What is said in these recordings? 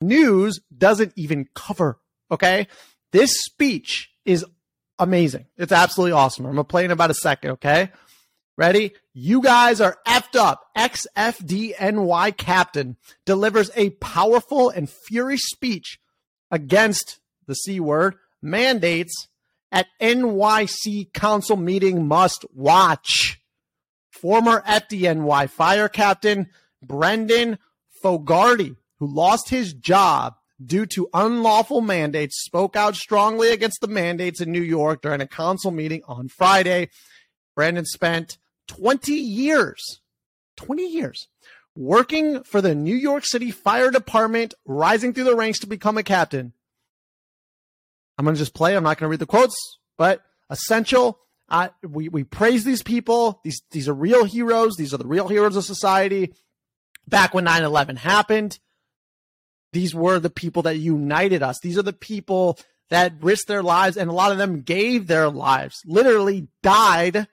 news doesn't even cover. Okay. This speech is amazing. It's absolutely awesome. I'm going to play in about a second. Okay. Ready? You guys are effed up. XFDNY captain delivers a powerful and furious speech against the C word mandates at NYC council meeting must watch. Former FDNY fire captain Brendan Fogarty, who lost his job due to unlawful mandates, spoke out strongly against the mandates in New York during a council meeting on Friday. Brandon spent 20 years, 20 years working for the New York City Fire Department, rising through the ranks to become a captain. I'm going to just play. I'm not going to read the quotes, but essential. Uh, we, we praise these people. These, these are real heroes. These are the real heroes of society. Back when 9 11 happened, these were the people that united us. These are the people that risked their lives, and a lot of them gave their lives, literally died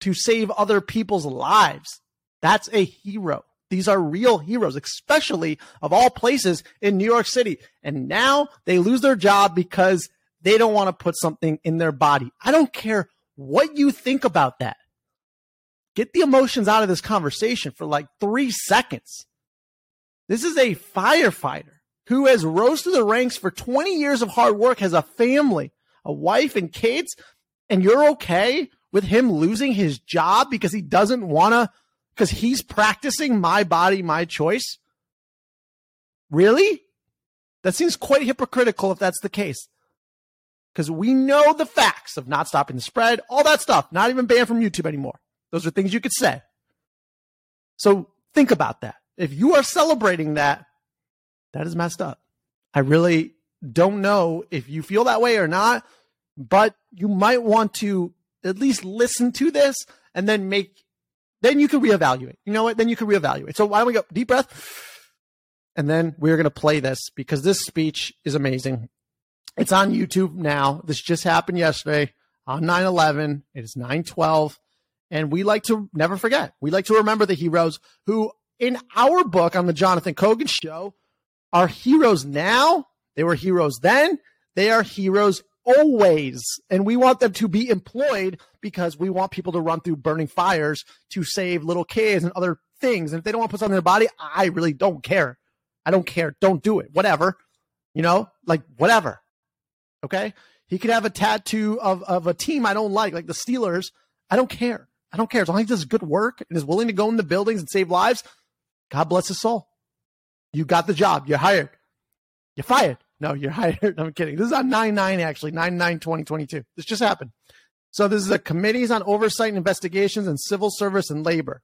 to save other people's lives. That's a hero. These are real heroes, especially of all places in New York City. And now they lose their job because they don't want to put something in their body. I don't care what you think about that. Get the emotions out of this conversation for like three seconds. This is a firefighter who has rose to the ranks for 20 years of hard work, has a family, a wife and kids, and you're okay with him losing his job because he doesn't want to, because he's practicing my body, my choice? Really? That seems quite hypocritical if that's the case. Because we know the facts of not stopping the spread, all that stuff, not even banned from YouTube anymore. Those are things you could say. So think about that. If you are celebrating that, that is messed up. I really don't know if you feel that way or not, but you might want to at least listen to this and then make then you can reevaluate. You know what? Then you can reevaluate. So why don't we go deep breath? And then we're going to play this because this speech is amazing. It's on YouTube now. This just happened yesterday on 9 11. It is 9 12. And we like to never forget. We like to remember the heroes who, in our book on the Jonathan Kogan show, are heroes now. They were heroes then. They are heroes always. And we want them to be employed because we want people to run through burning fires to save little kids and other things. And if they don't want to put something in their body, I really don't care. I don't care. Don't do it. Whatever. You know, like whatever. Okay. He could have a tattoo of, of a team I don't like, like the Steelers. I don't care. I don't care. As long as he does good work and is willing to go in the buildings and save lives, God bless his soul. You got the job. You're hired. You're fired. No, you're hired. I'm kidding. This is on 9 9, actually, 9 9 2022. This just happened. So, this is the Committees on Oversight and Investigations and Civil Service and Labor.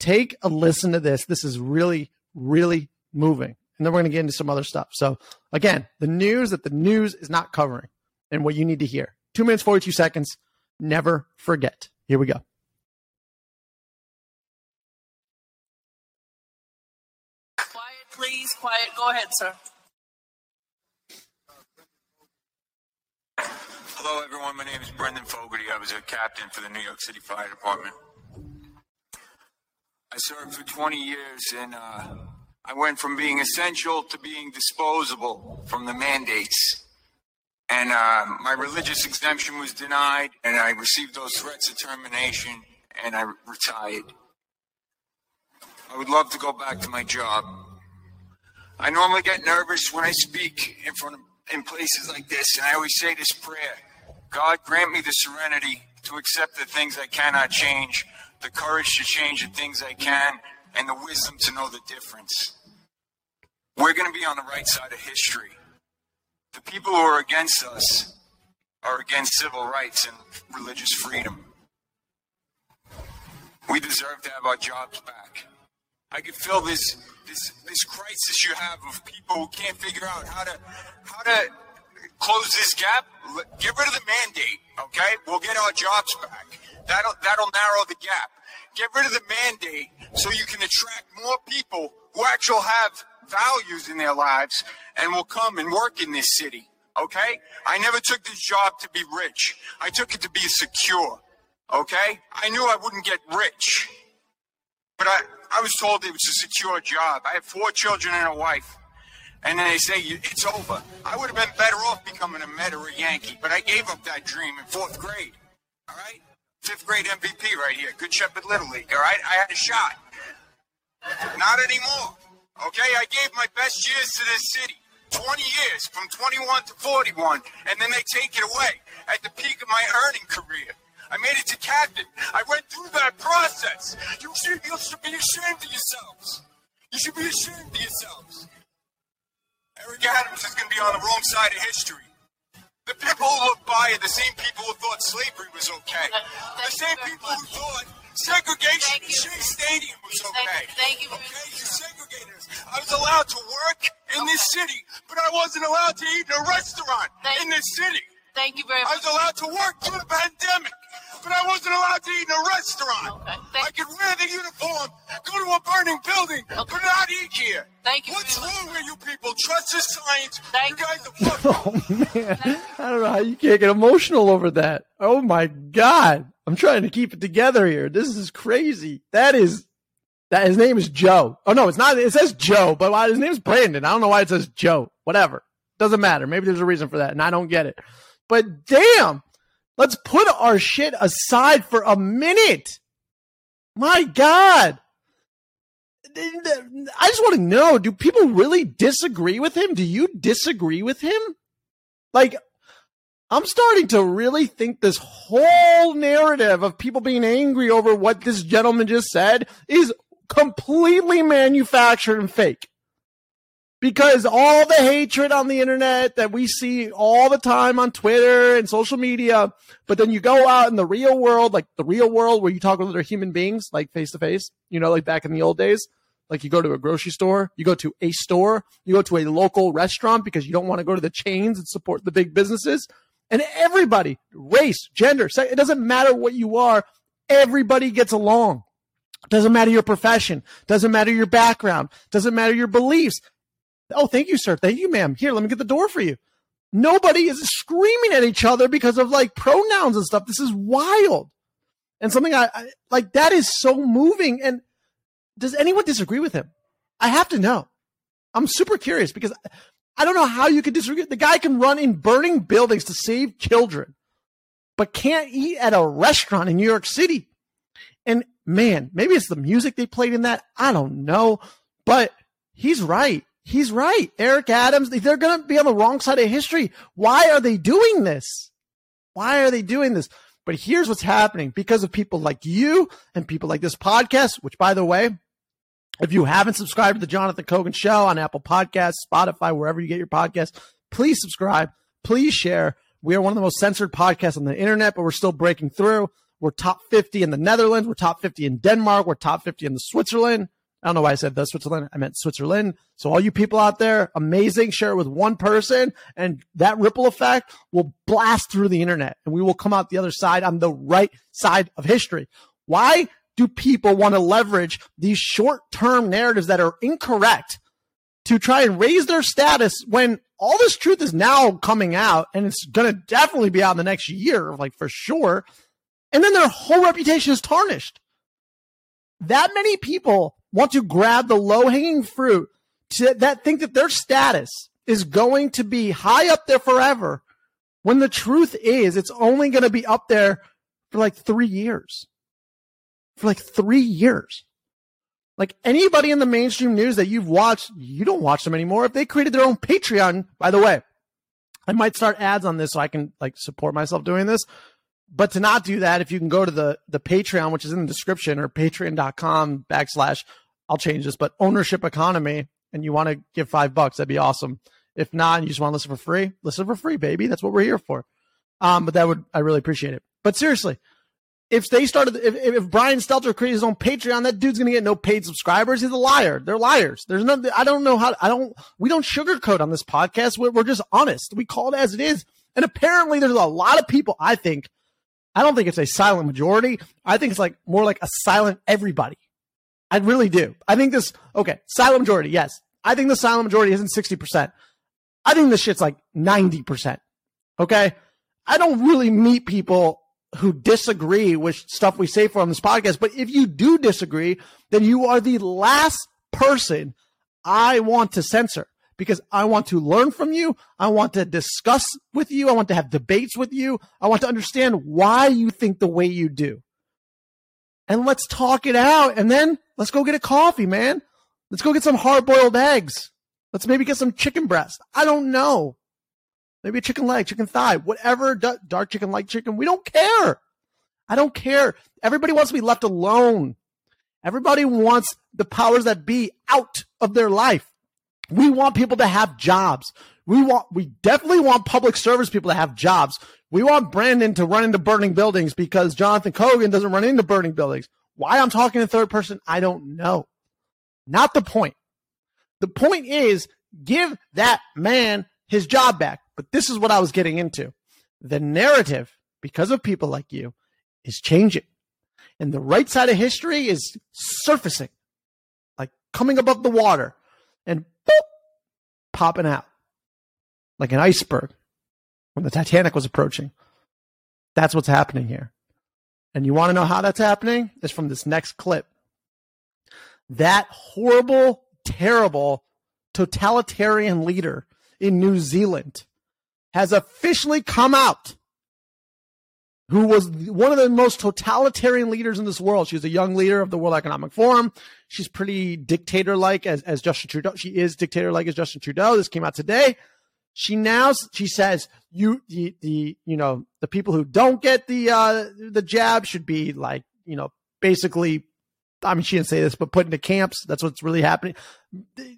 Take a listen to this. This is really, really moving. And then we're going to get into some other stuff. So, again, the news that the news is not covering and what you need to hear. Two minutes, 42 seconds. Never forget. Here we go. Go ahead, sir. Hello, everyone. My name is Brendan Fogarty. I was a captain for the New York City Fire Department. I served for 20 years, and uh, I went from being essential to being disposable from the mandates. And uh, my religious exemption was denied, and I received those threats of termination, and I retired. I would love to go back to my job. I normally get nervous when I speak in front of in places like this, and I always say this prayer God grant me the serenity to accept the things I cannot change, the courage to change the things I can, and the wisdom to know the difference. We're going to be on the right side of history. The people who are against us are against civil rights and religious freedom. We deserve to have our jobs back. I can fill this this this crisis you have of people who can't figure out how to how to close this gap. Get rid of the mandate, okay? We'll get our jobs back. That'll that'll narrow the gap. Get rid of the mandate so you can attract more people who actually have values in their lives and will come and work in this city. Okay? I never took this job to be rich. I took it to be secure. Okay? I knew I wouldn't get rich. But I, I was told it was a secure job. I have four children and a wife. and then they say it's over. I would have been better off becoming a Met or a Yankee, but I gave up that dream in fourth grade. All right, fifth grade MVP right here, Good Shepherd Little League. All right, I had a shot. Not anymore. Okay, I gave my best years to this city. 20 years, from 21 to 41, and then they take it away at the peak of my earning career. I made it to captain. I went through that process. You should, you should be ashamed of yourselves. You should be ashamed of yourselves. Eric Adams is going to be on the wrong side of history. The people who look by are the same people who thought slavery was okay. The same people who thought segregation in. Shea Stadium was okay. thank you. Okay, you segregated us. I was allowed to work in this city, but I wasn't allowed to eat in a restaurant in this city. Thank you very much. I was allowed to work through the pandemic, but I wasn't allowed to eat in a restaurant. Okay, I could wear the uniform, go to a burning building, but not eat here. Thank you What's wrong with you people? Trust the science. Thank you guys are fucking. Oh man, I don't know how you can't get emotional over that. Oh my god, I'm trying to keep it together here. This is crazy. That is that his name is Joe. Oh no, it's not. It says Joe, but why, his name is Brandon. I don't know why it says Joe. Whatever, doesn't matter. Maybe there's a reason for that, and I don't get it. But damn, let's put our shit aside for a minute. My god. I just want to know do people really disagree with him? Do you disagree with him? Like, I'm starting to really think this whole narrative of people being angry over what this gentleman just said is completely manufactured and fake. Because all the hatred on the internet that we see all the time on Twitter and social media, but then you go out in the real world, like the real world where you talk with other human beings, like face to face, you know, like back in the old days, like you go to a grocery store, you go to a store, you go to a local restaurant because you don't want to go to the chains and support the big businesses. And everybody, race, gender, sex, it doesn't matter what you are, everybody gets along. Doesn't matter your profession, doesn't matter your background, doesn't matter your beliefs. Oh, thank you, sir. Thank you, ma'am. Here, let me get the door for you. Nobody is screaming at each other because of like pronouns and stuff. This is wild. And something I, I like that is so moving. And does anyone disagree with him? I have to know. I'm super curious because I don't know how you could disagree. The guy can run in burning buildings to save children, but can't eat at a restaurant in New York City. And man, maybe it's the music they played in that. I don't know, but he's right. He's right. Eric Adams, they're going to be on the wrong side of history. Why are they doing this? Why are they doing this? But here's what's happening because of people like you and people like this podcast, which by the way, if you haven't subscribed to the Jonathan Cogan Show on Apple Podcasts, Spotify, wherever you get your podcast, please subscribe. Please share. We are one of the most censored podcasts on the internet, but we're still breaking through. We're top 50 in the Netherlands. We're top 50 in Denmark. We're top 50 in the Switzerland. I don't know why I said the Switzerland. I meant Switzerland. So all you people out there, amazing. Share it with one person and that ripple effect will blast through the internet and we will come out the other side on the right side of history. Why do people want to leverage these short term narratives that are incorrect to try and raise their status when all this truth is now coming out and it's going to definitely be out in the next year, like for sure. And then their whole reputation is tarnished. That many people want to grab the low hanging fruit to, that think that their status is going to be high up there forever when the truth is it's only going to be up there for like three years. For like three years. Like anybody in the mainstream news that you've watched, you don't watch them anymore. If they created their own Patreon, by the way, I might start ads on this so I can like support myself doing this. But to not do that, if you can go to the the Patreon, which is in the description, or patreon.com backslash, I'll change this, but ownership economy, and you want to give five bucks, that'd be awesome. If not, and you just want to listen for free, listen for free, baby. That's what we're here for. Um, but that would I really appreciate it. But seriously, if they started, if, if Brian Stelter created his own Patreon, that dude's gonna get no paid subscribers. He's a liar. They're liars. There's no, I don't know how, I don't, we don't sugarcoat on this podcast. We're, we're just honest. We call it as it is. And apparently there's a lot of people, I think, I don't think it's a silent majority. I think it's like more like a silent everybody. I really do. I think this, okay, silent majority, yes. I think the silent majority isn't 60%. I think this shit's like 90%. Okay. I don't really meet people who disagree with stuff we say for on this podcast. But if you do disagree, then you are the last person I want to censor because I want to learn from you. I want to discuss with you. I want to have debates with you. I want to understand why you think the way you do. And let's talk it out. And then let's go get a coffee, man. Let's go get some hard boiled eggs. Let's maybe get some chicken breast. I don't know. Maybe a chicken leg, chicken thigh, whatever, dark chicken, light chicken. We don't care. I don't care. Everybody wants to be left alone. Everybody wants the powers that be out of their life. We want people to have jobs. We want, we definitely want public service people to have jobs. We want Brandon to run into burning buildings because Jonathan Kogan doesn't run into burning buildings. Why I'm talking in third person, I don't know. Not the point. The point is give that man his job back. But this is what I was getting into. The narrative, because of people like you, is changing. And the right side of history is surfacing, like coming above the water and boop, popping out like an iceberg when the Titanic was approaching. That's what's happening here. And you want to know how that's happening? It's from this next clip. That horrible, terrible, totalitarian leader in New Zealand has officially come out who was one of the most totalitarian leaders in this world. She's a young leader of the World Economic Forum. She's pretty dictator like as, as Justin Trudeau. She is dictator like as Justin Trudeau. This came out today. She now she says you the, the you know the people who don't get the uh the jab should be like you know basically I mean she didn't say this but put into camps. That's what's really happening.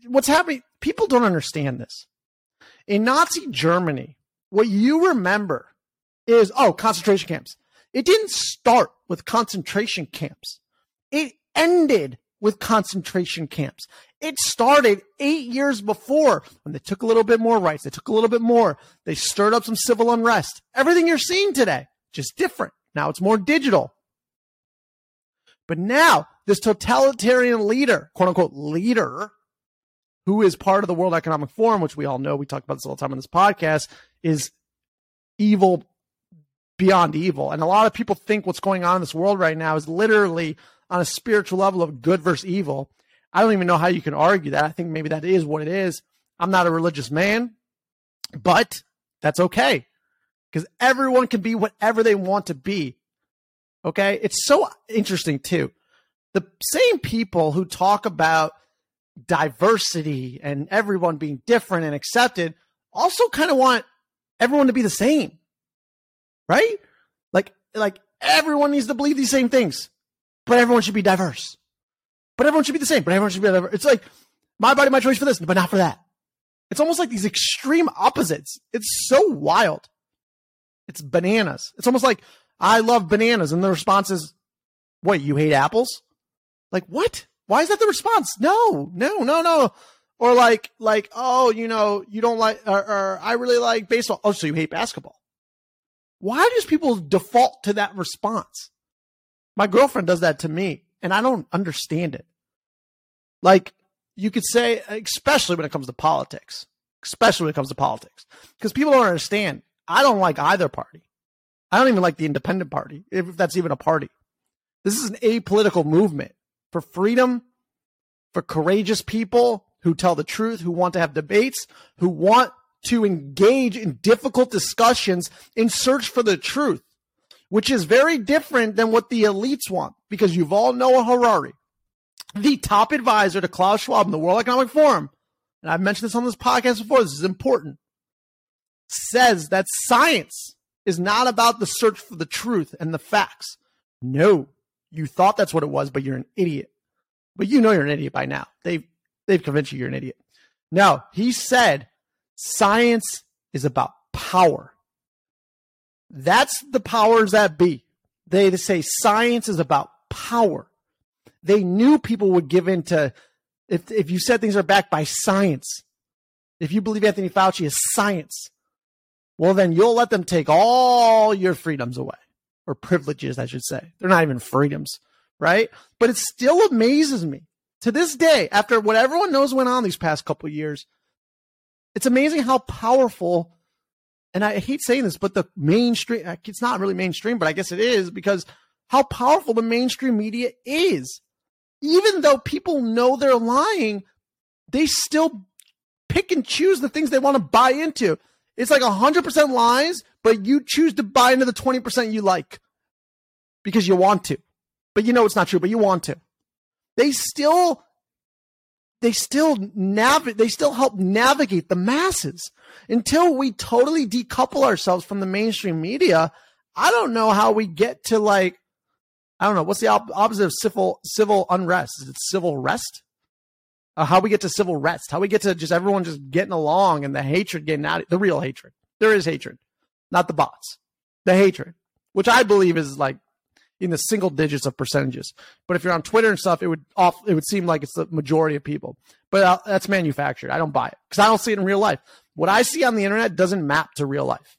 What's happening? People don't understand this. In Nazi Germany, what you remember is, oh, concentration camps. It didn't start with concentration camps. It ended with concentration camps. It started eight years before when they took a little bit more rights. They took a little bit more. They stirred up some civil unrest. Everything you're seeing today, just different. Now it's more digital. But now this totalitarian leader, quote unquote leader, who is part of the World Economic Forum, which we all know, we talk about this all the time on this podcast, is evil beyond evil. And a lot of people think what's going on in this world right now is literally on a spiritual level of good versus evil. I don't even know how you can argue that. I think maybe that is what it is. I'm not a religious man, but that's okay because everyone can be whatever they want to be. Okay. It's so interesting too. The same people who talk about diversity and everyone being different and accepted also kind of want everyone to be the same right? Like, like everyone needs to believe these same things, but everyone should be diverse. But everyone should be the same, but everyone should be diverse. It's like my body, my choice for this, but not for that. It's almost like these extreme opposites. It's so wild. It's bananas. It's almost like I love bananas, and the response is, "What? You hate apples?" Like what? Why is that the response? No, no, no, no. Or like, like, oh, you know, you don't like, or, or I really like baseball. Oh, so you hate basketball? Why does people default to that response? My girlfriend does that to me, and I don't understand it. Like, you could say, especially when it comes to politics, especially when it comes to politics, because people don't understand. I don't like either party. I don't even like the independent party, if that's even a party. This is an apolitical movement for freedom, for courageous people who tell the truth, who want to have debates, who want to engage in difficult discussions in search for the truth, which is very different than what the elites want. Because Yuval Noah Harari, the top advisor to Klaus Schwab in the World Economic Forum, and I've mentioned this on this podcast before, this is important, says that science is not about the search for the truth and the facts. No, you thought that's what it was, but you're an idiot. But you know you're an idiot by now. They've they've convinced you you're an idiot. No, he said Science is about power. That's the powers that be. They say science is about power. They knew people would give in to if if you said things are backed by science. If you believe Anthony Fauci is science, well then you'll let them take all your freedoms away or privileges, I should say. They're not even freedoms, right? But it still amazes me to this day, after what everyone knows went on these past couple years, it's amazing how powerful, and I hate saying this, but the mainstream, it's not really mainstream, but I guess it is because how powerful the mainstream media is. Even though people know they're lying, they still pick and choose the things they want to buy into. It's like 100% lies, but you choose to buy into the 20% you like because you want to. But you know it's not true, but you want to. They still they still nav- they still help navigate the masses until we totally decouple ourselves from the mainstream media. I don't know how we get to like I don't know what's the op- opposite of civil civil unrest. Is it civil rest? Uh, how we get to civil rest? How we get to just everyone just getting along and the hatred getting out? The real hatred. There is hatred, not the bots. The hatred, which I believe is like in the single digits of percentages. But if you're on Twitter and stuff, it would off it would seem like it's the majority of people. But uh, that's manufactured. I don't buy it because I don't see it in real life. What I see on the internet doesn't map to real life.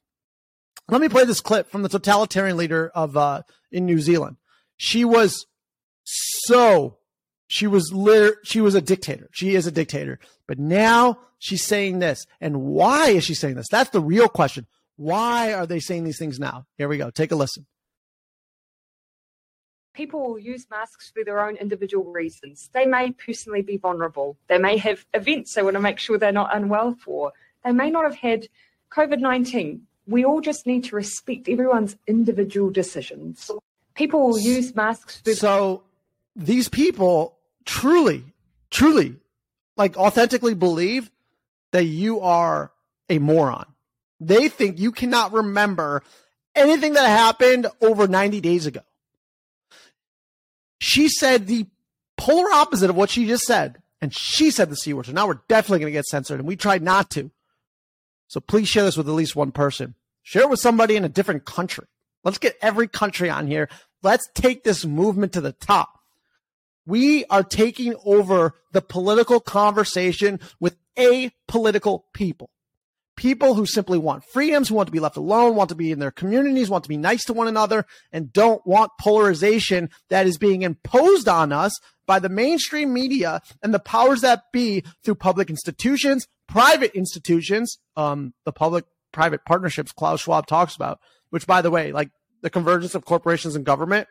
Let me play this clip from the totalitarian leader of uh, in New Zealand. She was so she was lit- she was a dictator. She is a dictator. But now she's saying this. And why is she saying this? That's the real question. Why are they saying these things now? Here we go. Take a listen people use masks for their own individual reasons. They may personally be vulnerable. They may have events they want to make sure they're not unwell for. They may not have had COVID 19. We all just need to respect everyone's individual decisions. People will use masks. So these people truly, truly, like authentically believe that you are a moron. They think you cannot remember anything that happened over 90 days ago. She said the polar opposite of what she just said. And she said the C word. So now we're definitely going to get censored. And we tried not to. So please share this with at least one person. Share it with somebody in a different country. Let's get every country on here. Let's take this movement to the top. We are taking over the political conversation with apolitical people people who simply want freedoms, who want to be left alone, want to be in their communities, want to be nice to one another, and don't want polarization that is being imposed on us by the mainstream media and the powers that be through public institutions, private institutions, um, the public private partnerships Klaus Schwab talks about, which by the way, like the convergence of corporations and government,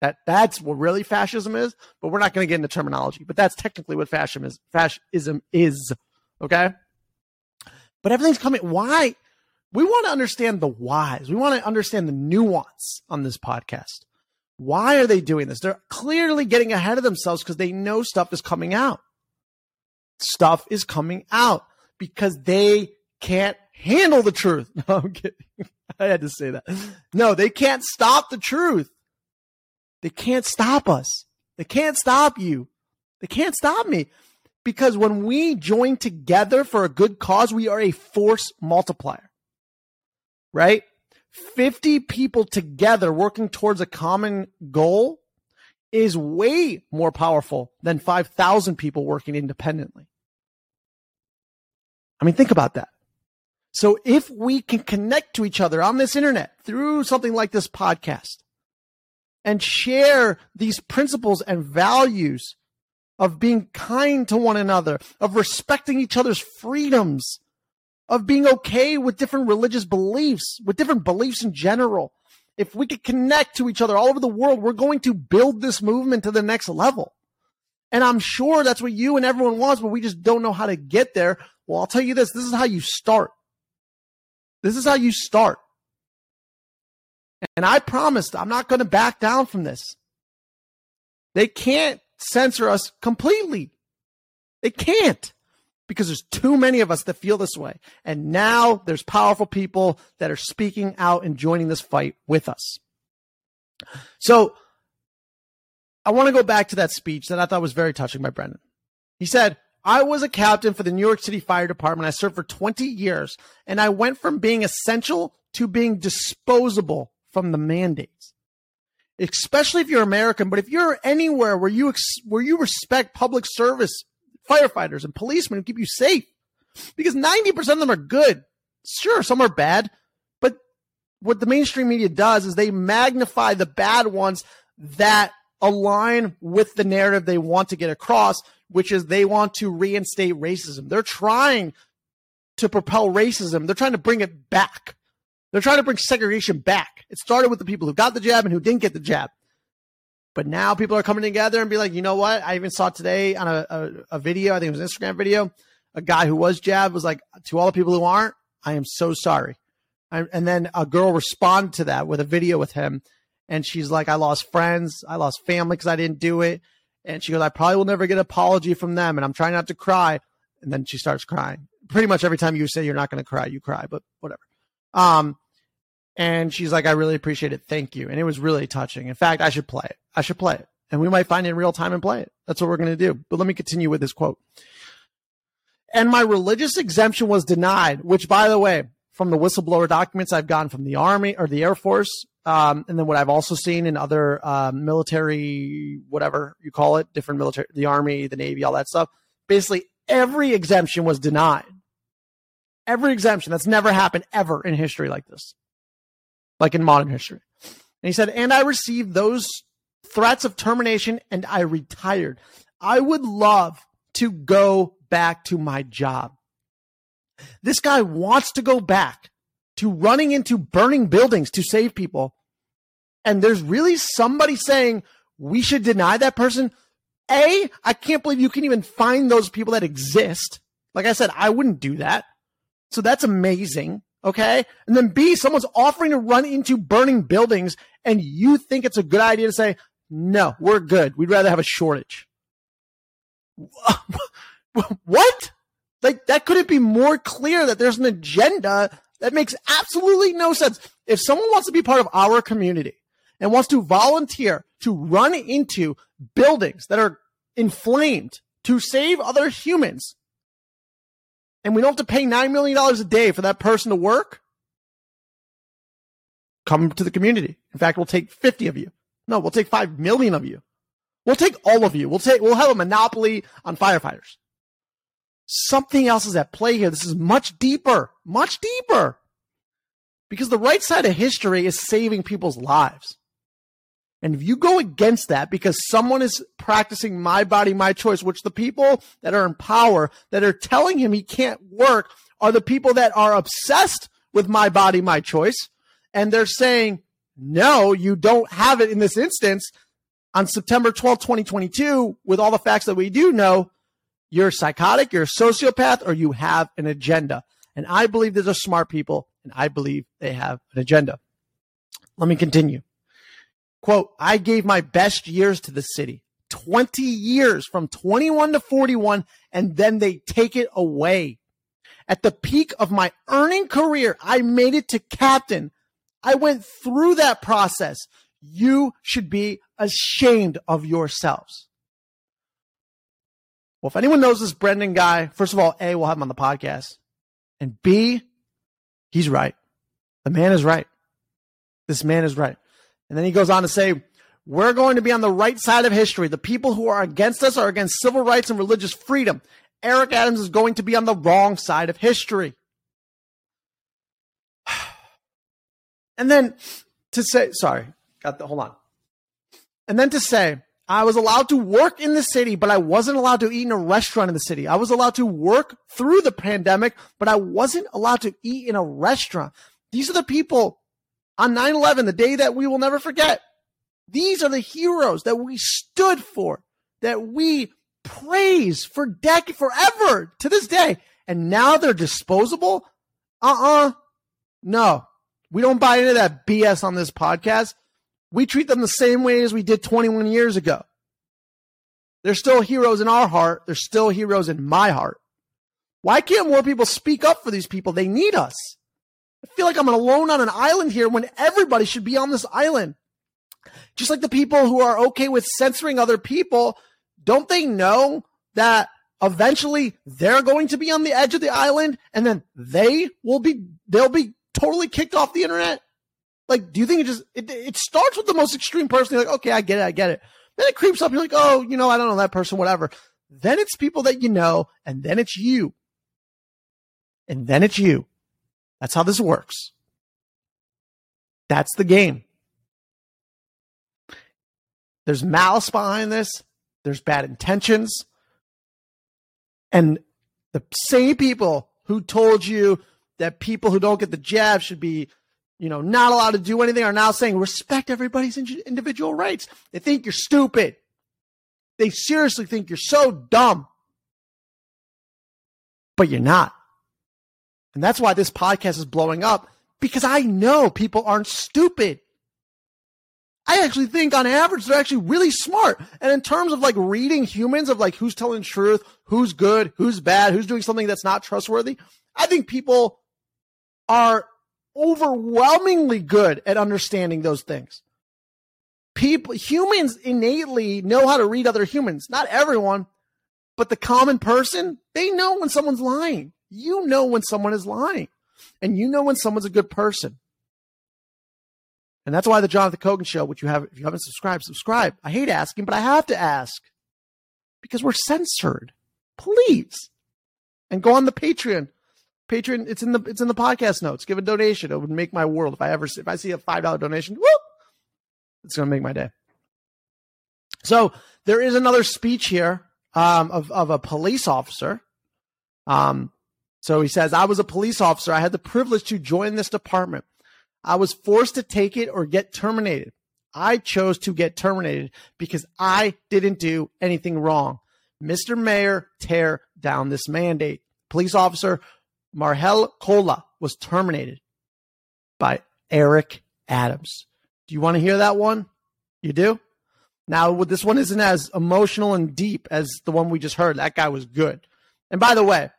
that that's what really fascism is, but we're not going to get into terminology, but that's technically what fascism is. Fascism is. Okay but everything's coming. Why? We want to understand the whys. We want to understand the nuance on this podcast. Why are they doing this? They're clearly getting ahead of themselves because they know stuff is coming out. Stuff is coming out because they can't handle the truth. No, I'm kidding. I had to say that. No, they can't stop the truth. They can't stop us. They can't stop you. They can't stop me because when we join together for a good cause, we are a force multiplier, right? 50 people together working towards a common goal is way more powerful than 5,000 people working independently. I mean, think about that. So if we can connect to each other on this internet through something like this podcast and share these principles and values of being kind to one another, of respecting each other's freedoms, of being okay with different religious beliefs, with different beliefs in general. If we could connect to each other all over the world, we're going to build this movement to the next level. And I'm sure that's what you and everyone wants, but we just don't know how to get there. Well, I'll tell you this this is how you start. This is how you start. And I promised I'm not going to back down from this. They can't censor us completely. They can't because there's too many of us that feel this way. And now there's powerful people that are speaking out and joining this fight with us. So I want to go back to that speech that I thought was very touching by Brendan. He said, I was a captain for the New York City Fire Department. I served for 20 years and I went from being essential to being disposable from the mandates especially if you're American. But if you're anywhere where you ex- where you respect public service firefighters and policemen who keep you safe, because 90% of them are good. Sure, some are bad, but what the mainstream media does is they magnify the bad ones that align with the narrative they want to get across, which is they want to reinstate racism. They're trying to propel racism. They're trying to bring it back. They're trying to bring segregation back. It started with the people who got the jab and who didn't get the jab. But now people are coming together and be like, you know what? I even saw today on a, a, a video, I think it was an Instagram video, a guy who was jabbed was like, to all the people who aren't, I am so sorry. I, and then a girl responded to that with a video with him. And she's like, I lost friends. I lost family because I didn't do it. And she goes, I probably will never get an apology from them. And I'm trying not to cry. And then she starts crying. Pretty much every time you say you're not going to cry, you cry, but whatever. Um, and she's like, I really appreciate it. Thank you. And it was really touching. In fact, I should play it. I should play it. And we might find it in real time and play it. That's what we're going to do. But let me continue with this quote. And my religious exemption was denied, which by the way, from the whistleblower documents I've gotten from the Army or the Air Force, um, and then what I've also seen in other uh, military, whatever you call it, different military, the Army, the Navy, all that stuff. Basically, every exemption was denied. Every exemption. That's never happened ever in history like this, like in modern history. And he said, and I received those threats of termination and I retired. I would love to go back to my job. This guy wants to go back to running into burning buildings to save people. And there's really somebody saying we should deny that person. A, I can't believe you can even find those people that exist. Like I said, I wouldn't do that. So that's amazing. Okay. And then B, someone's offering to run into burning buildings and you think it's a good idea to say, no, we're good. We'd rather have a shortage. what? Like that couldn't be more clear that there's an agenda that makes absolutely no sense. If someone wants to be part of our community and wants to volunteer to run into buildings that are inflamed to save other humans, and we don't have to pay $9 million a day for that person to work, come to the community. In fact, we'll take 50 of you. No, we'll take 5 million of you. We'll take all of you. We'll take, we'll have a monopoly on firefighters. Something else is at play here. This is much deeper, much deeper. Because the right side of history is saving people's lives. And if you go against that because someone is practicing my body, my choice, which the people that are in power that are telling him he can't work are the people that are obsessed with my body, my choice. And they're saying, no, you don't have it in this instance. On September 12, 2022, with all the facts that we do know, you're psychotic, you're a sociopath, or you have an agenda. And I believe these are smart people, and I believe they have an agenda. Let me continue. Quote, I gave my best years to the city 20 years from 21 to 41, and then they take it away. At the peak of my earning career, I made it to captain. I went through that process. You should be ashamed of yourselves. Well, if anyone knows this Brendan guy, first of all, A, we'll have him on the podcast. And B, he's right. The man is right. This man is right. And then he goes on to say, we're going to be on the right side of history. The people who are against us are against civil rights and religious freedom. Eric Adams is going to be on the wrong side of history. And then to say, sorry, got the, hold on. And then to say, I was allowed to work in the city, but I wasn't allowed to eat in a restaurant in the city. I was allowed to work through the pandemic, but I wasn't allowed to eat in a restaurant. These are the people on 9 11, the day that we will never forget. These are the heroes that we stood for, that we praise for decades, forever to this day. And now they're disposable? Uh uh-uh. uh No, we don't buy into that BS on this podcast. We treat them the same way as we did 21 years ago. They're still heroes in our heart. They're still heroes in my heart. Why can't more people speak up for these people? They need us. I feel like I'm alone on an island here when everybody should be on this island. Just like the people who are okay with censoring other people, don't they know that eventually they're going to be on the edge of the island and then they will be they'll be totally kicked off the internet? Like, do you think it just it, it starts with the most extreme person? You're like, okay, I get it, I get it. Then it creeps up. You're like, oh, you know, I don't know that person, whatever. Then it's people that you know, and then it's you, and then it's you. That's how this works. That's the game. There's malice behind this. There's bad intentions. And the same people who told you that people who don't get the jab should be, you know, not allowed to do anything are now saying respect everybody's individual rights. They think you're stupid. They seriously think you're so dumb. but you're not. And that's why this podcast is blowing up because I know people aren't stupid. I actually think on average they're actually really smart. And in terms of like reading humans of like who's telling truth, who's good, who's bad, who's doing something that's not trustworthy, I think people are overwhelmingly good at understanding those things. People humans innately know how to read other humans. Not everyone, but the common person, they know when someone's lying. You know when someone is lying. And you know when someone's a good person. And that's why the Jonathan Cogan show, which you have, if you haven't subscribed, subscribe. I hate asking, but I have to ask because we're censored. Please. And go on the Patreon. Patreon, it's in the it's in the podcast notes. Give a donation. It would make my world. If I ever if I see a five dollar donation, whoop, it's gonna make my day. So there is another speech here um, of of a police officer. Um, so he says, "I was a police officer. I had the privilege to join this department. I was forced to take it or get terminated. I chose to get terminated because I didn't do anything wrong. Mr. Mayor, tear down this mandate. Police officer Marhel Cola was terminated by Eric Adams. Do you want to hear that one? You do? Now, this one isn't as emotional and deep as the one we just heard. That guy was good. And by the way,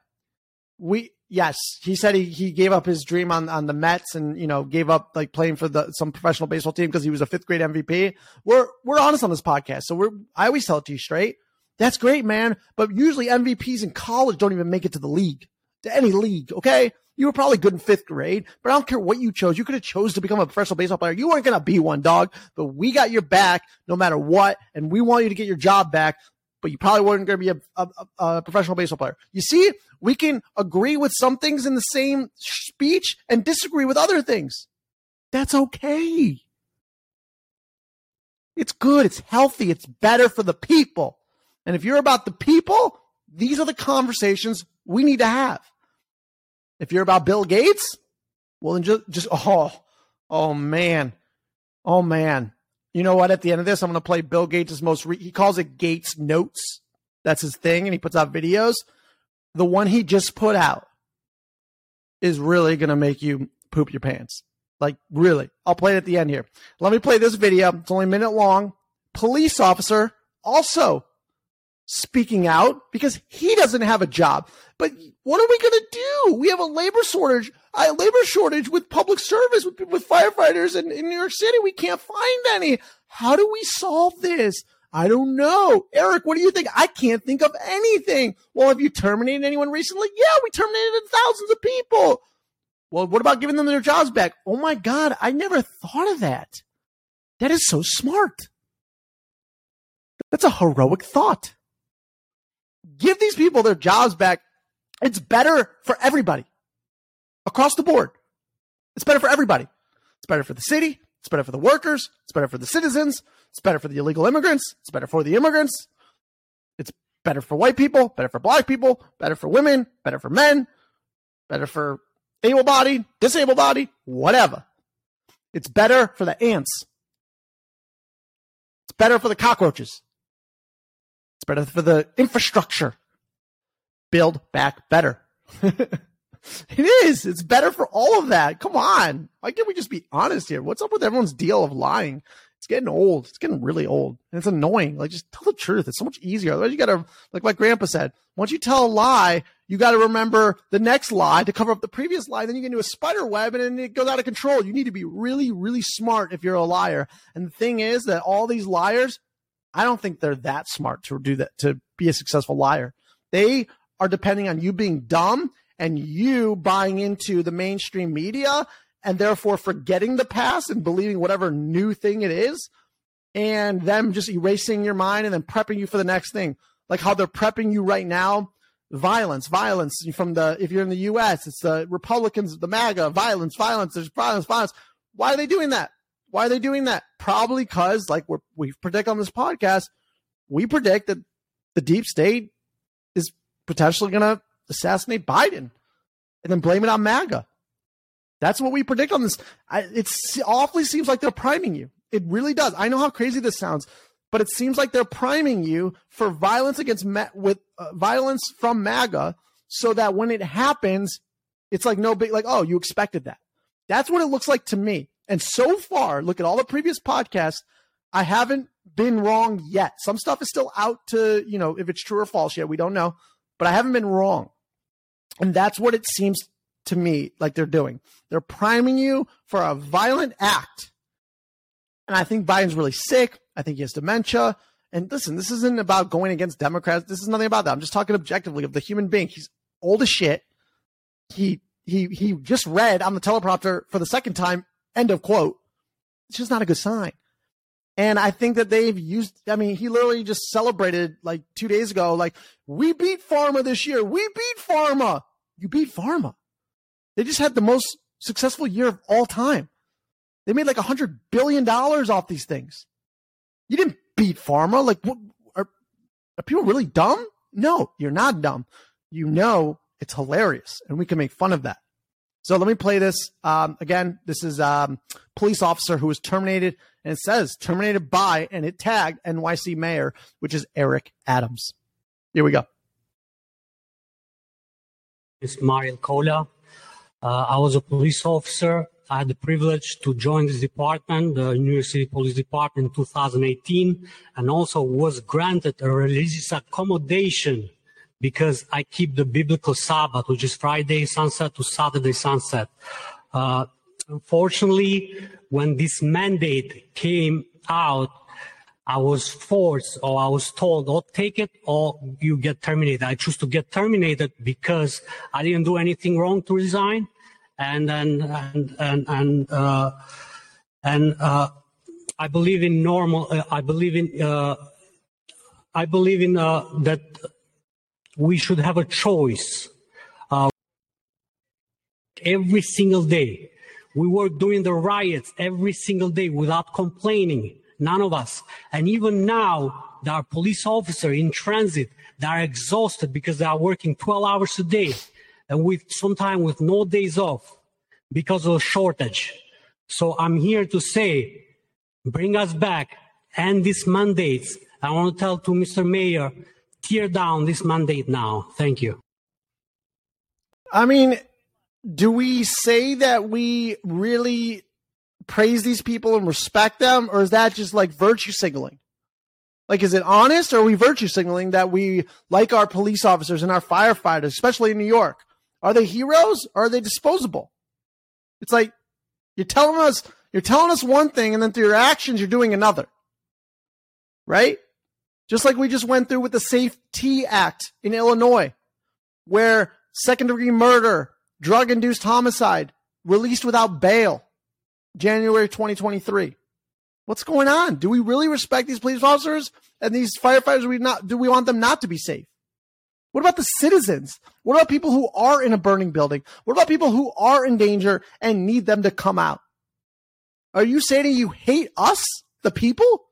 we yes, he said he, he gave up his dream on, on the Mets and you know gave up like playing for the some professional baseball team because he was a fifth grade MVP. We're we're honest on this podcast, so we're I always tell it to you straight. That's great, man. But usually MVPs in college don't even make it to the league, to any league. Okay, you were probably good in fifth grade, but I don't care what you chose. You could have chose to become a professional baseball player. You weren't gonna be one, dog. But we got your back no matter what, and we want you to get your job back but you probably weren't going to be a, a, a, professional baseball player. You see, we can agree with some things in the same speech and disagree with other things. That's okay. It's good. It's healthy. It's better for the people. And if you're about the people, these are the conversations we need to have. If you're about Bill Gates, well, then just, just oh, oh man, oh man, you know what? At the end of this, I'm going to play Bill Gates' most, re- he calls it Gates Notes. That's his thing. And he puts out videos. The one he just put out is really going to make you poop your pants. Like, really. I'll play it at the end here. Let me play this video. It's only a minute long. Police officer also speaking out because he doesn't have a job. But what are we going to do? We have a labor shortage, a labor shortage with public service, with, with firefighters in, in New York City. We can't find any. How do we solve this? I don't know. Eric, what do you think? I can't think of anything. Well, have you terminated anyone recently? Yeah, we terminated thousands of people. Well, what about giving them their jobs back? Oh my God, I never thought of that. That is so smart. That's a heroic thought. Give these people their jobs back. It's better for everybody across the board. It's better for everybody. It's better for the city. It's better for the workers. It's better for the citizens. It's better for the illegal immigrants. It's better for the immigrants. It's better for white people, better for black people, better for women, better for men, better for able bodied, disabled bodied, whatever. It's better for the ants. It's better for the cockroaches. It's better for the infrastructure. Build back better. it is. It's better for all of that. Come on. Why can't we just be honest here? What's up with everyone's deal of lying? It's getting old. It's getting really old. And it's annoying. Like, just tell the truth. It's so much easier. Otherwise, you got to, like my grandpa said, once you tell a lie, you got to remember the next lie to cover up the previous lie. Then you get into a spider web and then it goes out of control. You need to be really, really smart if you're a liar. And the thing is that all these liars, I don't think they're that smart to do that, to be a successful liar. They are depending on you being dumb and you buying into the mainstream media and therefore forgetting the past and believing whatever new thing it is and them just erasing your mind and then prepping you for the next thing. Like how they're prepping you right now. Violence, violence from the, if you're in the US, it's the Republicans, the MAGA, violence, violence, there's violence, violence. Why are they doing that? Why are they doing that? Probably because, like we we predict on this podcast, we predict that the deep state potentially going to assassinate Biden and then blame it on MAGA. That's what we predict on this. it awfully seems like they're priming you. It really does. I know how crazy this sounds, but it seems like they're priming you for violence against with uh, violence from MAGA so that when it happens, it's like no big, like, oh, you expected that. That's what it looks like to me. And so far, look at all the previous podcasts. I haven't been wrong yet. Some stuff is still out to, you know, if it's true or false yet. We don't know, but I haven't been wrong. And that's what it seems to me like they're doing. They're priming you for a violent act. And I think Biden's really sick. I think he has dementia. And listen, this isn't about going against Democrats. This is nothing about that. I'm just talking objectively of the human being. He's old as shit. He he he just read on the teleprompter for the second time. End of quote. It's just not a good sign. And I think that they've used, I mean, he literally just celebrated like two days ago, like, we beat Pharma this year. We beat Pharma. You beat Pharma. They just had the most successful year of all time. They made like a hundred billion dollars off these things. You didn't beat Pharma. Like, what, are, are people really dumb? No, you're not dumb. You know it's hilarious, and we can make fun of that. So let me play this um, again. This is um, police officer who was terminated, and it says terminated by, and it tagged NYC mayor, which is Eric Adams. Here we go. It's Mariel Kola. Uh, I was a police officer. I had the privilege to join this department, the New York City Police Department in 2018, and also was granted a religious accommodation because I keep the biblical Sabbath, which is Friday sunset to Saturday sunset. Uh, unfortunately, when this mandate came out, I was forced or I was told, oh, take it or you get terminated. I choose to get terminated because I didn't do anything wrong to resign. And then, and, and, and, uh, and, uh, I believe in normal, uh, I believe in, uh, I believe in, uh, that we should have a choice. Uh, every single day. We were doing the riots every single day without complaining. None of us. And even now, there are police officers in transit that are exhausted because they are working 12 hours a day and with sometimes with no days off because of a shortage. So I'm here to say, bring us back and these mandates. I want to tell to Mr. Mayor, tear down this mandate now. Thank you. I mean, do we say that we really praise these people and respect them, or is that just like virtue signaling? Like, is it honest, or are we virtue signaling that we like our police officers and our firefighters, especially in New York? Are they heroes or are they disposable? It's like you're telling us you're telling us one thing, and then through your actions, you're doing another. Right? Just like we just went through with the Safety Act in Illinois, where second degree murder, drug induced homicide, released without bail, January 2023. What's going on? Do we really respect these police officers and these firefighters? We not, do we want them not to be safe? What about the citizens? What about people who are in a burning building? What about people who are in danger and need them to come out? Are you saying you hate us, the people?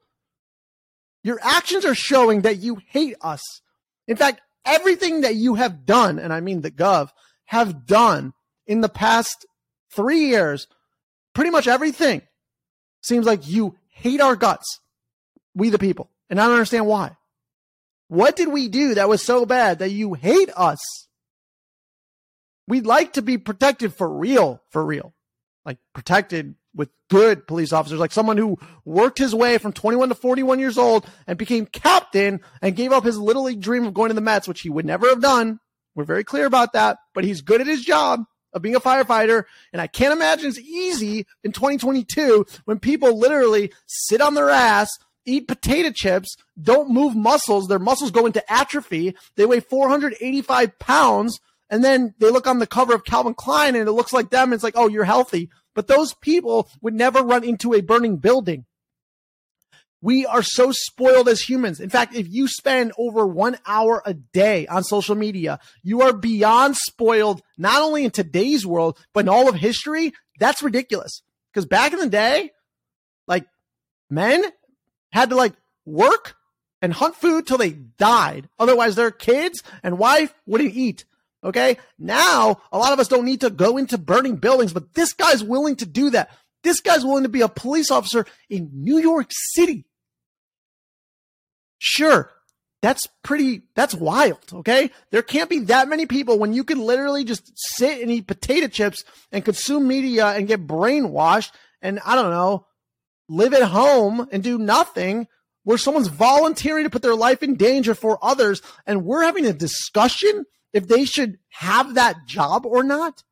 Your actions are showing that you hate us. In fact, everything that you have done, and I mean the Gov, have done in the past three years, pretty much everything seems like you hate our guts, we the people. And I don't understand why. What did we do that was so bad that you hate us? We'd like to be protected for real, for real. Like protected with good police officers, like someone who worked his way from 21 to 41 years old and became captain and gave up his little league dream of going to the Mets, which he would never have done. We're very clear about that, but he's good at his job of being a firefighter. And I can't imagine it's easy in 2022 when people literally sit on their ass, eat potato chips, don't move muscles. Their muscles go into atrophy. They weigh 485 pounds. And then they look on the cover of Calvin Klein and it looks like them. It's like, oh, you're healthy. But those people would never run into a burning building. We are so spoiled as humans. In fact, if you spend over one hour a day on social media, you are beyond spoiled, not only in today's world, but in all of history. That's ridiculous. Because back in the day, like men had to like work and hunt food till they died. Otherwise, their kids and wife wouldn't eat. Okay. Now, a lot of us don't need to go into burning buildings, but this guy's willing to do that. This guy's willing to be a police officer in New York City. Sure, that's pretty, that's wild. Okay. There can't be that many people when you can literally just sit and eat potato chips and consume media and get brainwashed and I don't know, live at home and do nothing where someone's volunteering to put their life in danger for others. And we're having a discussion if they should have that job or not.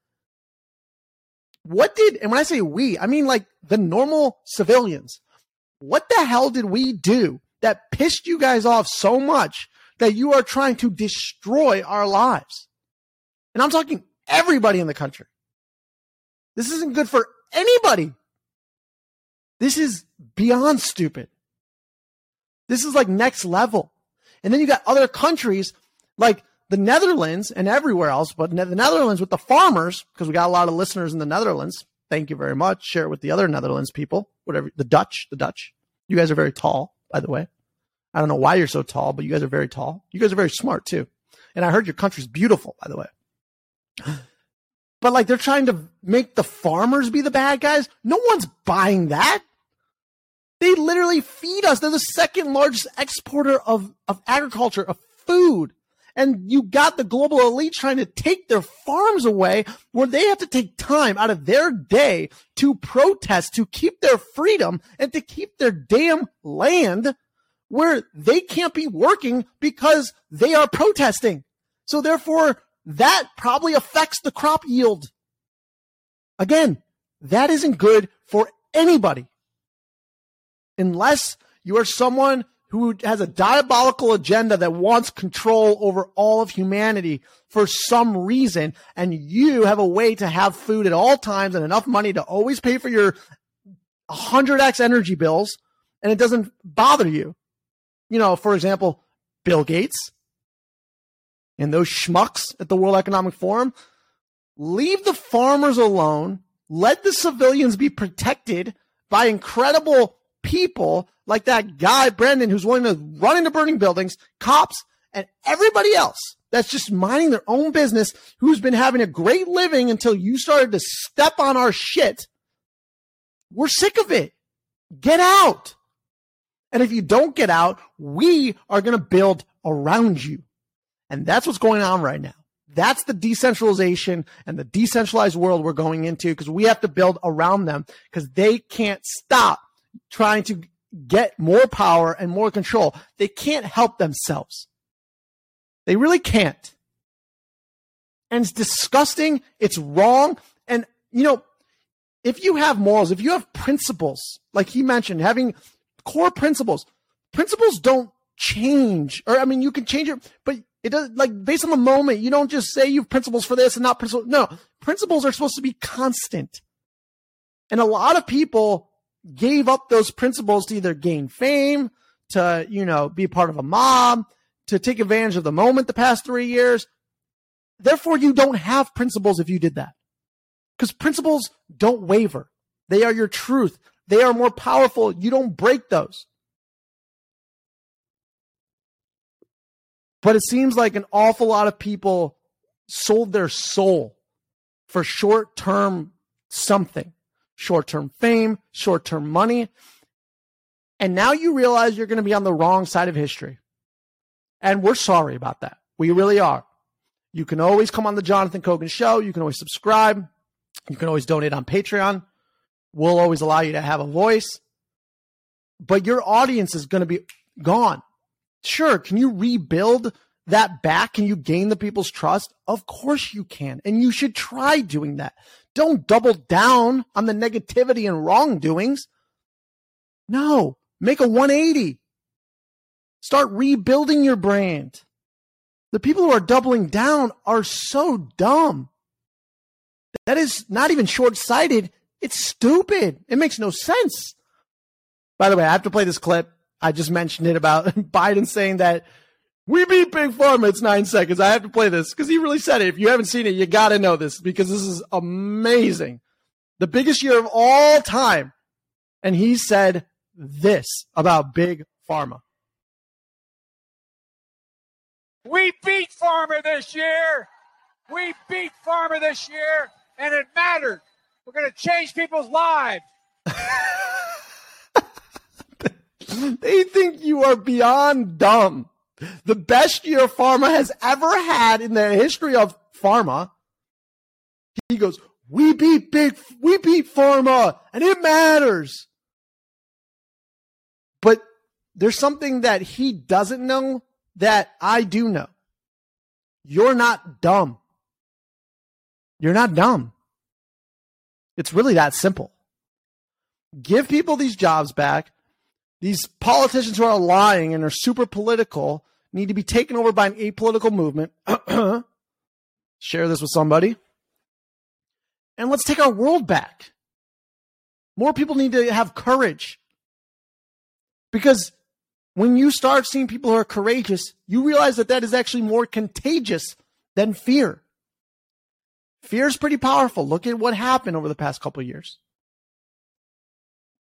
What did, and when I say we, I mean like the normal civilians. What the hell did we do that pissed you guys off so much that you are trying to destroy our lives? And I'm talking everybody in the country. This isn't good for anybody. This is beyond stupid. This is like next level. And then you got other countries like the Netherlands and everywhere else, but the Netherlands with the farmers, because we got a lot of listeners in the Netherlands. Thank you very much. Share it with the other Netherlands people, whatever, the Dutch, the Dutch. You guys are very tall, by the way. I don't know why you're so tall, but you guys are very tall. You guys are very smart too. And I heard your country's beautiful, by the way. But like they're trying to make the farmers be the bad guys. No one's buying that. They literally feed us. They're the second largest exporter of, of agriculture, of food. And you got the global elite trying to take their farms away where they have to take time out of their day to protest, to keep their freedom and to keep their damn land where they can't be working because they are protesting. So therefore, that probably affects the crop yield. Again, that isn't good for anybody. Unless you are someone who has a diabolical agenda that wants control over all of humanity for some reason, and you have a way to have food at all times and enough money to always pay for your 100x energy bills, and it doesn't bother you. You know, for example, Bill Gates and those schmucks at the World Economic Forum, leave the farmers alone, let the civilians be protected by incredible people like that guy, Brendan, who's willing to run into burning buildings, cops, and everybody else that's just minding their own business, who's been having a great living until you started to step on our shit. We're sick of it. Get out. And if you don't get out, we are going to build around you. And that's what's going on right now. That's the decentralization and the decentralized world we're going into because we have to build around them because they can't stop trying to get more power and more control. They can't help themselves. They really can't. And it's disgusting. It's wrong. And, you know, if you have morals, if you have principles, like he mentioned, having core principles, principles don't change. Or, I mean, you can change it, but it does, like, based on the moment, you don't just say you have principles for this and not principles. No, principles are supposed to be constant. And a lot of people gave up those principles to either gain fame, to, you know, be part of a mob, to take advantage of the moment the past three years. Therefore, you don't have principles if you did that. Because principles don't waver. They are your truth. They are more powerful. You don't break those. But it seems like an awful lot of people sold their soul for short term something short term fame, short term money. And now you realize you're going to be on the wrong side of history. And we're sorry about that. We really are. You can always come on the Jonathan Kogan show. You can always subscribe. You can always donate on Patreon. We'll always allow you to have a voice. But your audience is going to be gone. Sure, can you rebuild that back? Can you gain the people's trust? Of course you can. And you should try doing that. Don't double down on the negativity and wrongdoings. No, make a 180. Start rebuilding your brand. The people who are doubling down are so dumb. That is not even short sighted. It's stupid. It makes no sense. By the way, I have to play this clip. I just mentioned it about Biden saying that we beat Big Pharma. It's nine seconds. I have to play this because he really said it. If you haven't seen it, you got to know this because this is amazing. The biggest year of all time. And he said this about Big Pharma. We beat Pharma this year. We beat Pharma this year, and it mattered. We're going to change people's lives. they think you are beyond dumb. The best year pharma has ever had in the history of pharma. He goes, we beat big, we beat pharma and it matters. But there's something that he doesn't know that I do know. You're not dumb. You're not dumb. It's really that simple. Give people these jobs back. These politicians who are lying and are super political need to be taken over by an apolitical movement. Share this with somebody. And let's take our world back. More people need to have courage. Because when you start seeing people who are courageous, you realize that that is actually more contagious than fear. Fear is pretty powerful. Look at what happened over the past couple years.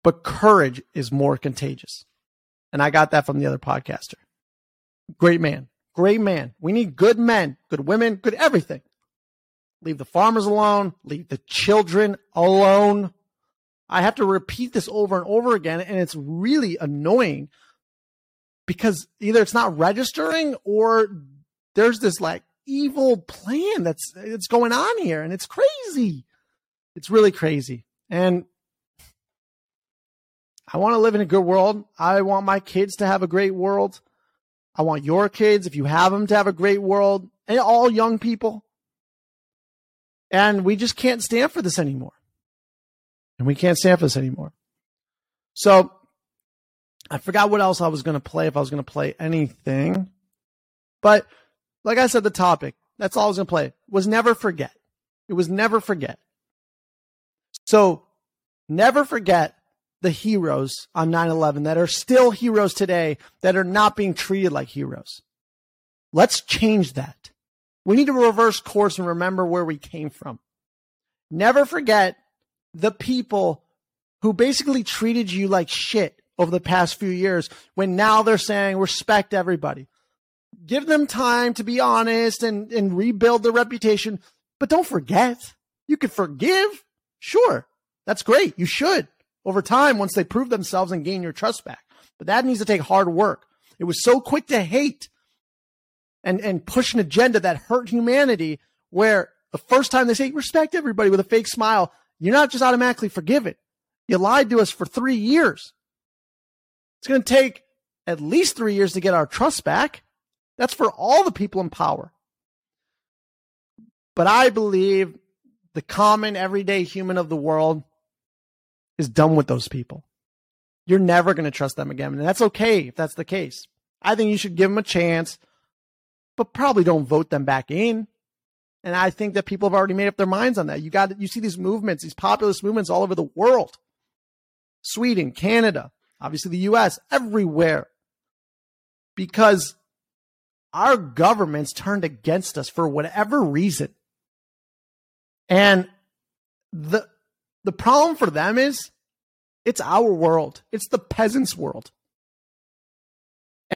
But courage is more contagious. And I got that from the other podcaster. Great man. Great man. We need good men, good women, good everything. Leave the farmers alone. Leave the children alone. I have to repeat this over and over again, and it's really annoying because either it's not registering or there's this like evil plan that's it's going on here, and it's crazy. It's really crazy, and I want to live in a good world. I want my kids to have a great world. I want your kids, if you have them, to have a great world, and all young people. And we just can't stand for this anymore. And we can't stand for this anymore. So I forgot what else I was going to play if I was going to play anything. But like I said, the topic, that's all I was going to play, was never forget. It was never forget. So never forget the heroes on 9 11 that are still heroes today that are not being treated like heroes. Let's change that. We need to reverse course and remember where we came from. Never forget the people who basically treated you like shit over the past few years when now they're saying respect everybody. Give them time to be honest and, and rebuild their reputation, but don't forget. You can forgive. Sure. That's great. You should over time once they prove themselves and gain your trust back. But that needs to take hard work. It was so quick to hate and, and push an agenda that hurt humanity where the first time they say respect everybody with a fake smile, you're not just automatically forgiven. You lied to us for three years. It's going to take at least three years to get our trust back. That's for all the people in power. But I believe the common everyday human of the world is done with those people. You're never going to trust them again. And that's okay if that's the case. I think you should give them a chance, but probably don't vote them back in. And I think that people have already made up their minds on that. You got you see these movements, these populist movements all over the world. Sweden, Canada, obviously the US, everywhere. Because our governments turned against us for whatever reason. And the the problem for them is it's our world. It's the peasants' world.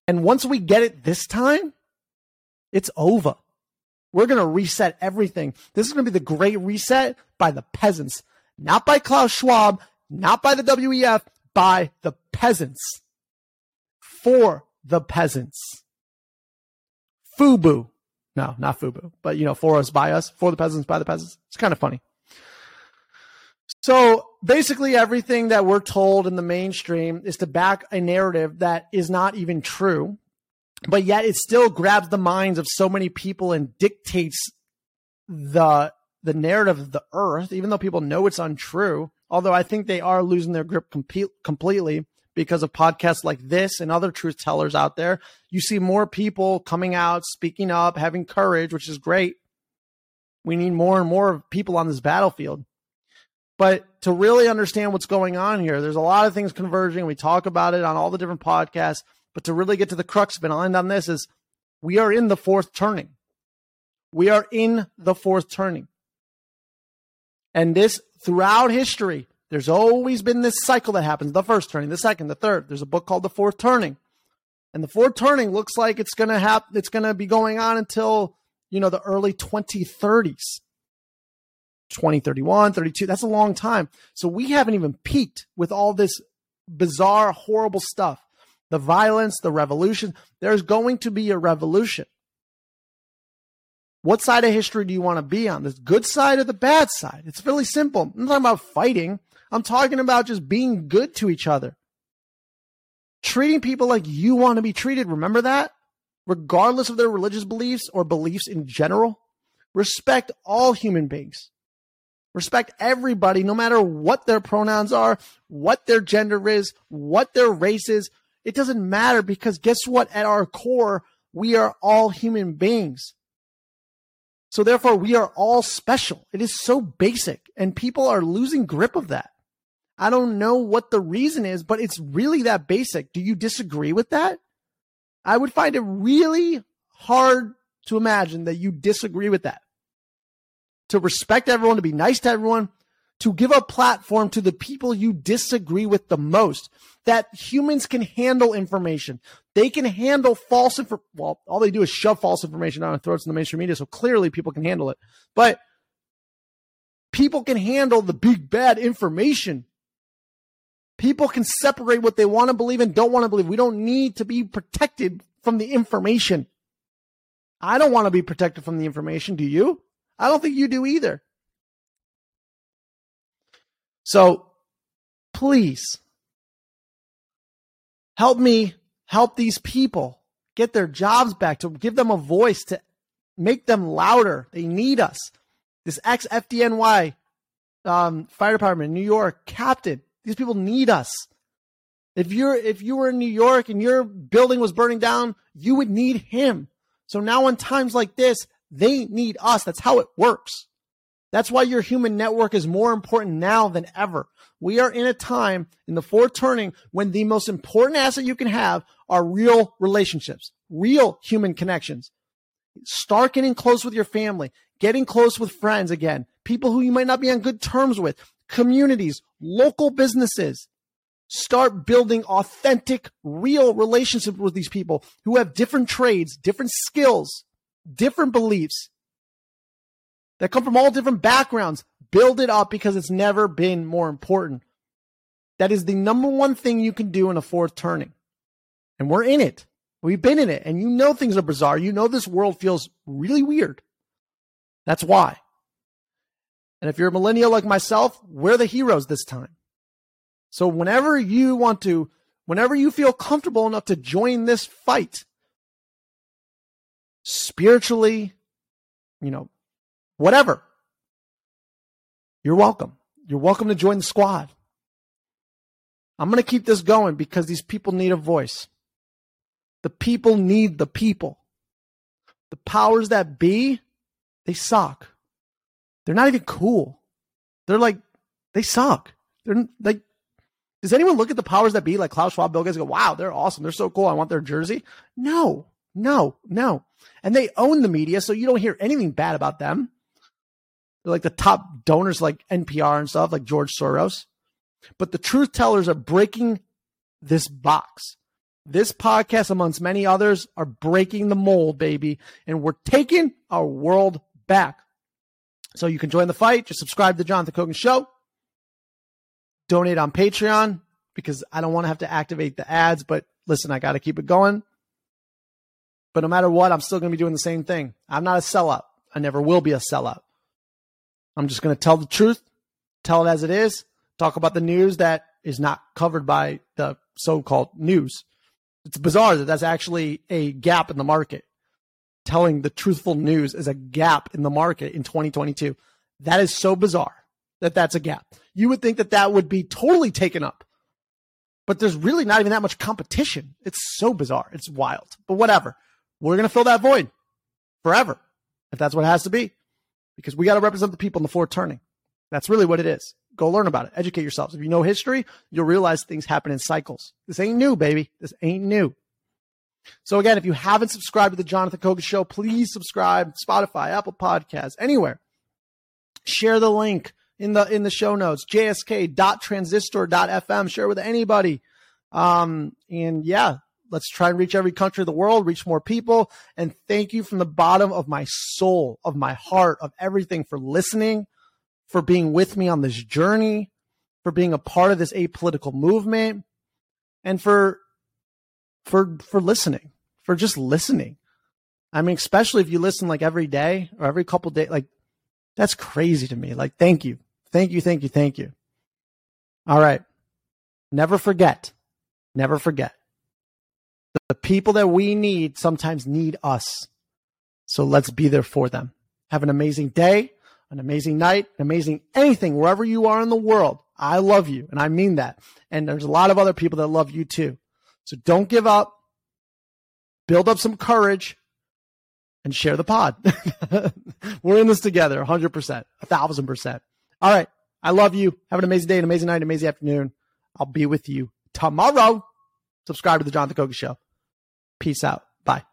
And once we get it this time, it's over. We're going to reset everything. This is going to be the great reset by the peasants, not by Klaus Schwab, not by the WEF, by the peasants. For the peasants. FUBU. No, not FUBU, but you know, for us, by us, for the peasants, by the peasants. It's kind of funny. So basically, everything that we're told in the mainstream is to back a narrative that is not even true, but yet it still grabs the minds of so many people and dictates the the narrative of the earth, even though people know it's untrue. Although I think they are losing their grip com- completely because of podcasts like this and other truth tellers out there. You see more people coming out, speaking up, having courage, which is great. We need more and more people on this battlefield. But to really understand what's going on here, there's a lot of things converging. We talk about it on all the different podcasts. But to really get to the crux of it, I'll end on this is we are in the fourth turning. We are in the fourth turning. And this throughout history, there's always been this cycle that happens the first turning, the second, the third. There's a book called The Fourth Turning. And the fourth turning looks like it's to happen, it's to be going on until, you know, the early 2030s. 2031, 32. That's a long time. So we haven't even peaked with all this bizarre, horrible stuff. the violence, the revolution. There's going to be a revolution. What side of history do you want to be on? The good side or the bad side? It's really simple. I'm not talking about fighting. I'm talking about just being good to each other. Treating people like you want to be treated. Remember that? Regardless of their religious beliefs or beliefs in general. Respect all human beings. Respect everybody, no matter what their pronouns are, what their gender is, what their race is. It doesn't matter because guess what? At our core, we are all human beings. So therefore, we are all special. It is so basic, and people are losing grip of that. I don't know what the reason is, but it's really that basic. Do you disagree with that? I would find it really hard to imagine that you disagree with that. To respect everyone, to be nice to everyone, to give a platform to the people you disagree with the most. That humans can handle information. They can handle false info. Well, all they do is shove false information down our throats in the mainstream media. So clearly people can handle it. But people can handle the big bad information. People can separate what they want to believe and don't want to believe. We don't need to be protected from the information. I don't want to be protected from the information. Do you? I don't think you do either. So please help me help these people get their jobs back, to give them a voice, to make them louder. They need us. This ex FDNY um, fire department, New York captain, these people need us. If you're if you were in New York and your building was burning down, you would need him. So now in times like this, they need us. That's how it works. That's why your human network is more important now than ever. We are in a time in the fourth turning when the most important asset you can have are real relationships, real human connections. Start getting close with your family, getting close with friends again, people who you might not be on good terms with, communities, local businesses. Start building authentic, real relationships with these people who have different trades, different skills, different beliefs, that come from all different backgrounds. Build it up because it's never been more important. That is the number one thing you can do in a fourth turning. And we're in it. We've been in it. And you know things are bizarre. You know this world feels really weird. That's why. And if you're a millennial like myself, we're the heroes this time. So whenever you want to, whenever you feel comfortable enough to join this fight, spiritually, you know, whatever. You're welcome. You're welcome to join the squad. I'm going to keep this going because these people need a voice. The people need the people. The powers that be, they suck. They're not even cool. They're like, they suck. They're like, does anyone look at the powers that be like Klaus Schwab, Bill Gates, go, wow, they're awesome. They're so cool. I want their jersey. No, no, no. And they own the media, so you don't hear anything bad about them. They're like the top donors like NPR and stuff, like George Soros. But the truth tellers are breaking this box. This podcast, amongst many others, are breaking the mold, baby. And we're taking our world back. So you can join the fight. Just subscribe to the Jonathan Kogan Show. Donate on Patreon because I don't want to have to activate the ads. But listen, I got to keep it going. But no matter what, I'm still going to be doing the same thing. I'm not a sellout. I never will be a sellout. I'm just going to tell the truth, tell it as it is, talk about the news that is not covered by the so called news. It's bizarre that that's actually a gap in the market. Telling the truthful news is a gap in the market in 2022. That is so bizarre that that's a gap. You would think that that would be totally taken up, but there's really not even that much competition. It's so bizarre. It's wild, but whatever. We're going to fill that void forever if that's what it has to be because we got to represent the people in the fourth turning. That's really what it is. Go learn about it. Educate yourselves. If you know history, you'll realize things happen in cycles. This ain't new, baby. This ain't new. So again, if you haven't subscribed to the Jonathan Kogan Show, please subscribe. Spotify, Apple Podcasts, anywhere. Share the link in the in the show notes. JSK.transistor.fm. Share with anybody. Um, and yeah, let's try and reach every country of the world, reach more people. And thank you from the bottom of my soul, of my heart, of everything for listening, for being with me on this journey, for being a part of this apolitical movement, and for for for listening, for just listening. I mean, especially if you listen like every day or every couple days, like that's crazy to me. Like, thank you. Thank you, thank you, thank you. All right. Never forget. Never forget. The people that we need sometimes need us. So let's be there for them. Have an amazing day, an amazing night, an amazing anything, wherever you are in the world. I love you, and I mean that. And there's a lot of other people that love you too. So don't give up. Build up some courage and share the pod. We're in this together, 100%, 1000%. All right. I love you. Have an amazing day, an amazing night, an amazing afternoon. I'll be with you tomorrow. Subscribe to the Jonathan Kogan Show. Peace out. Bye.